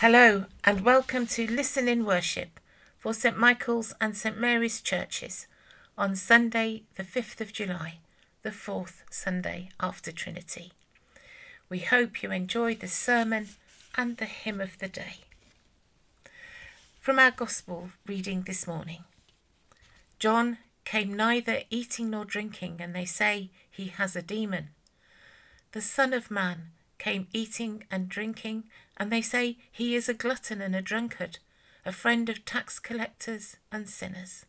Hello, and welcome to Listen in Worship for St Michael's and St Mary's churches on Sunday, the 5th of July, the fourth Sunday after Trinity. We hope you enjoy the sermon and the hymn of the day. From our Gospel reading this morning John came neither eating nor drinking, and they say he has a demon. The Son of Man came eating and drinking, and they say he is a glutton and a drunkard, a friend of tax collectors and sinners.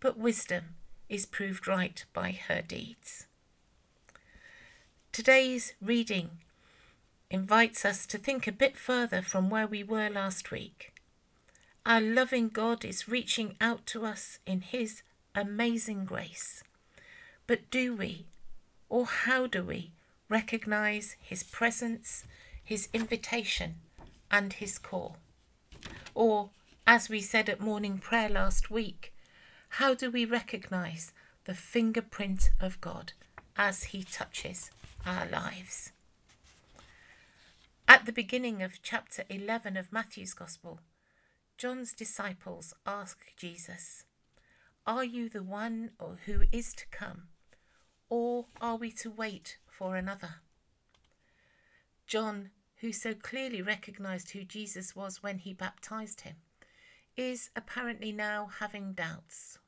But wisdom is proved right by her deeds. Today's reading invites us to think a bit further from where we were last week. Our loving God is reaching out to us in His amazing grace. But do we, or how do we, recognize his presence, his invitation, and his call? Or, as we said at morning prayer last week, how do we recognize the fingerprint of God as he touches our lives? At the beginning of chapter 11 of Matthew's Gospel, John's disciples ask Jesus, Are you the one who is to come, or are we to wait for another. John, who so clearly recognized who Jesus was when he baptized him, is apparently now having doubts.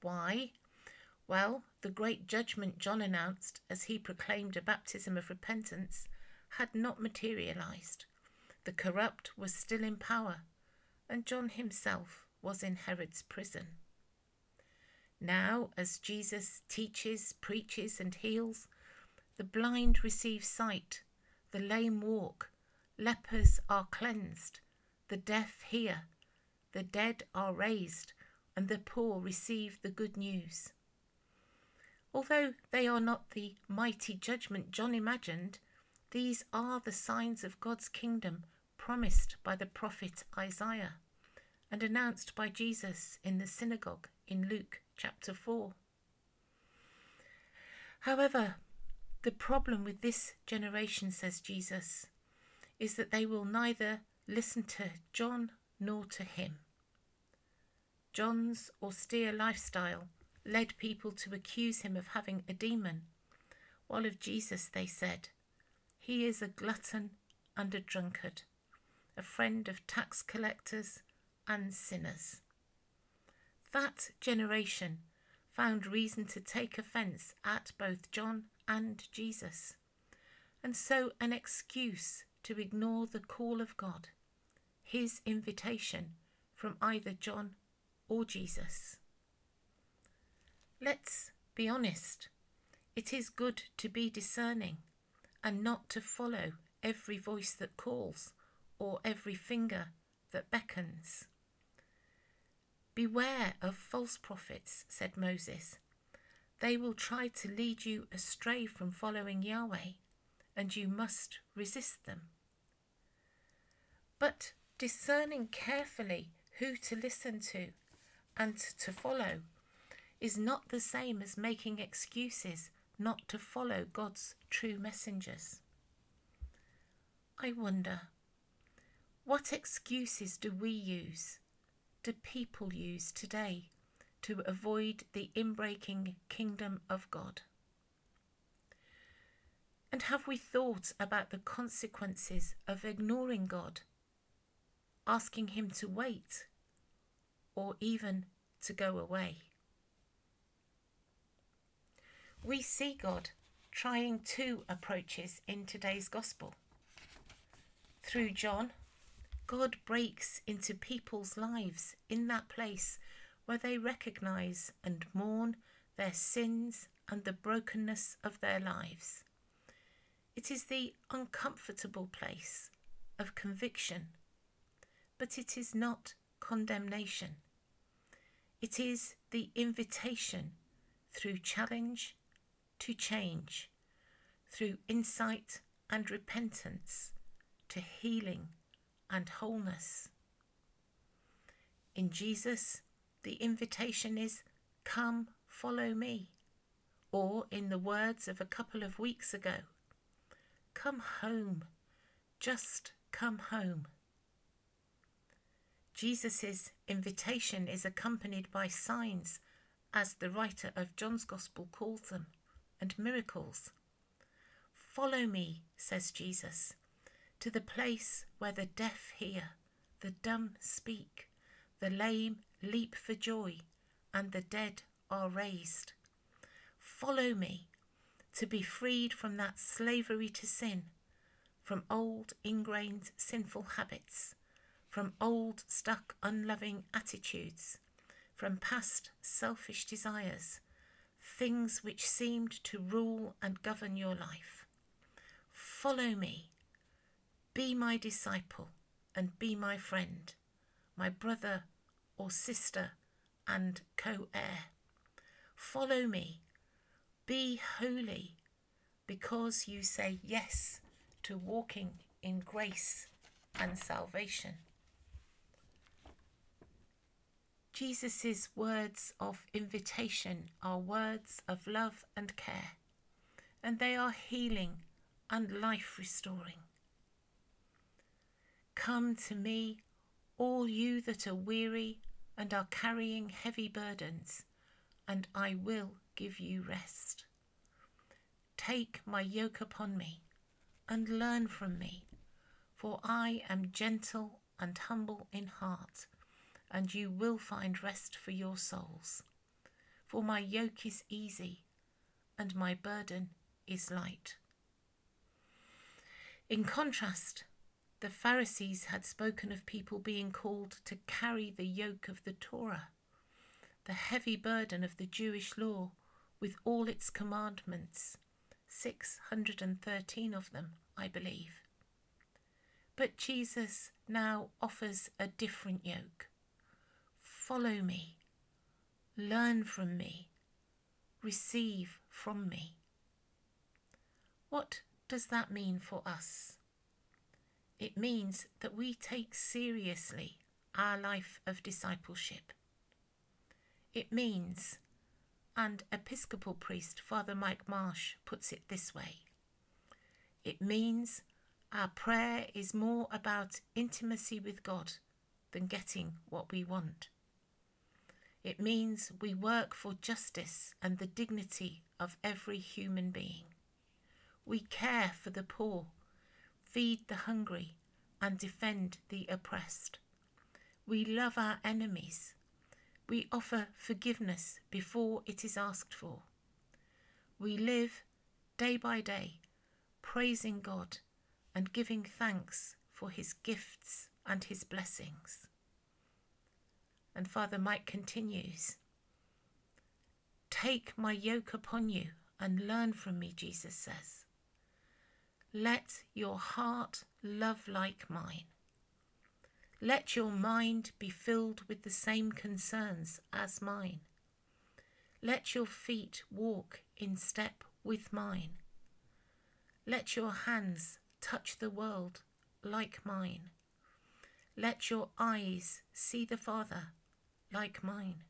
Why? Well, the great judgment John announced as he proclaimed a baptism of repentance had not materialized. The corrupt was still in power, and John himself was in Herod's prison. Now, as Jesus teaches, preaches, and heals, the blind receive sight, the lame walk, lepers are cleansed, the deaf hear, the dead are raised, and the poor receive the good news. Although they are not the mighty judgment John imagined, these are the signs of God's kingdom promised by the prophet Isaiah and announced by Jesus in the synagogue in Luke chapter 4. However, the problem with this generation, says Jesus, is that they will neither listen to John nor to him. John's austere lifestyle led people to accuse him of having a demon, while of Jesus they said, He is a glutton and a drunkard, a friend of tax collectors and sinners. That generation found reason to take offence at both John and Jesus, and so an excuse to ignore the call of God, his invitation from either John or Jesus. Let's be honest. It is good to be discerning and not to follow every voice that calls or every finger that beckons. Beware of false prophets, said Moses, they will try to lead you astray from following Yahweh, and you must resist them. But discerning carefully who to listen to and to follow is not the same as making excuses not to follow God's true messengers. I wonder, what excuses do we use, do people use today to avoid the inbreaking kingdom of God? And have we thought about the consequences of ignoring God, asking Him to wait, or even to go away? We see God trying two approaches in today's Gospel. Through John, God breaks into people's lives in that place where they recognize and mourn their sins and the brokenness of their lives. It is the uncomfortable place of conviction, but it is not condemnation. It is the invitation through challenge to change, through insight and repentance to healing and wholeness. In Jesus, the invitation is come, follow me. Or, in the words of a couple of weeks ago, come home, just come home. Jesus' invitation is accompanied by signs, as the writer of John's Gospel calls them, and miracles. Follow me, says Jesus, to the place where the deaf hear, the dumb speak, the lame leap for joy, and the dead are raised. Follow me to be freed from that slavery to sin, from old ingrained sinful habits, from old stuck unloving attitudes, from past selfish desires, things which seemed to rule and govern your life. Follow me, be my disciple, and be my friend, my brother or sister and co heir. Follow me be holy because you say yes to walking in grace and salvation. Jesus' words of invitation are words of love and care, and they are healing and life restoring. Come to me, all you that are weary and are carrying heavy burdens, and I will give you rest. Take my yoke upon me and learn from me, for I am gentle and humble in heart, and you will find rest for your souls. For my yoke is easy and my burden is light. In contrast, the Pharisees had spoken of people being called to carry the yoke of the Torah the heavy burden of the Jewish law with all its commandments, 613 of them, I believe. But Jesus now offers a different yoke. Follow me, learn from me, receive from me. What does that mean for us? It means that we take seriously our life of discipleship it means, and Episcopal priest Father Mike Marsh puts it this way it means our prayer is more about intimacy with God than getting what we want. It means we work for justice and the dignity of every human being. We care for the poor, feed the hungry, and defend the oppressed. We love our enemies we offer forgiveness before it is asked for. We live day by day praising God and giving thanks for his gifts and his blessings. And Father Mike continues Take my yoke upon you and learn from me, Jesus says. Let your heart love like mine. Let your mind be filled with the same concerns as mine. Let your feet walk in step with mine. Let your hands touch the world like mine. Let your eyes see the Father like mine.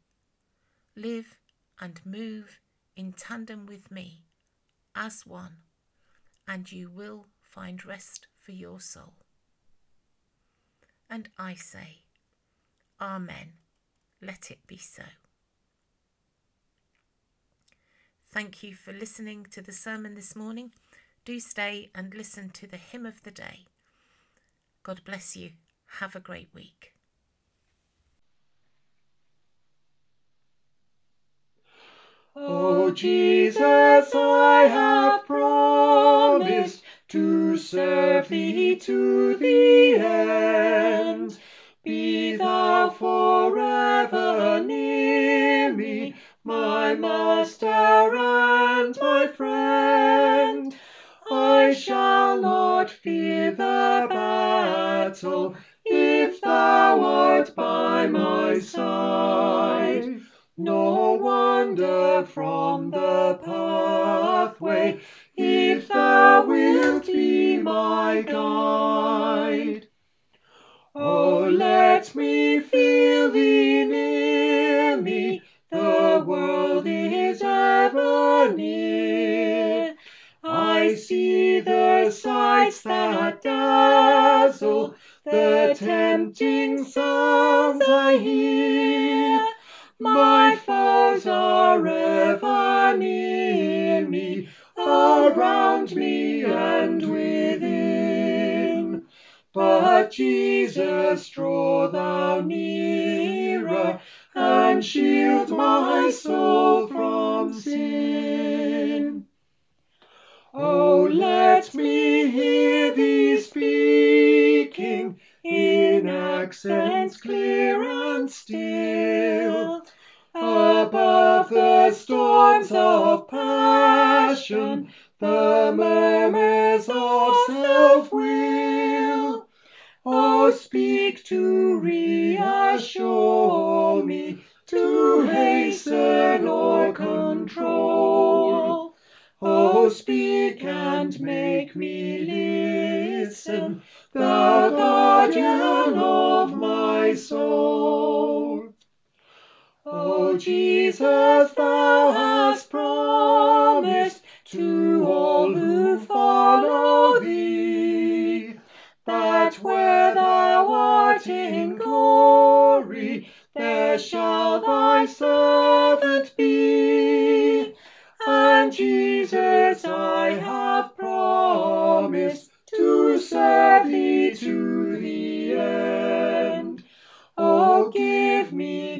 Live and move in tandem with me as one, and you will find rest for your soul. And I say, Amen. Let it be so. Thank you for listening to the sermon this morning. Do stay and listen to the hymn of the day. God bless you. Have a great week. O Jesus, I have promised to serve thee to the end. Be thou forever near me, my master and my friend. I shall not fear the battle if thou art by my side, No wander from the pathway thou wilt be my guide. Oh, let me feel thee near me, the world is ever near. I see the sights that dazzle, the tempting sounds I hear. My foes are ever near Jesus, draw thou nearer, and shield my soul from sin. Oh, let me hear thee speaking in accents clear and still. Above the storms of passion, the murmurs of self-will. Oh, speak to reassure me, to hasten or control. Oh, speak and make me listen, thou guardian of my soul. O Jesus, thou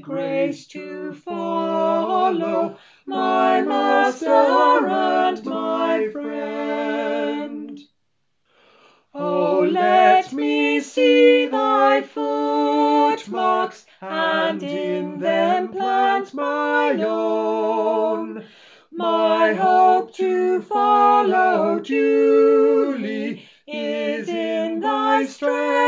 grace to follow my Master and my friend. Oh, let me see thy footmarks, and in them plant my own. My hope to follow duly is in thy strength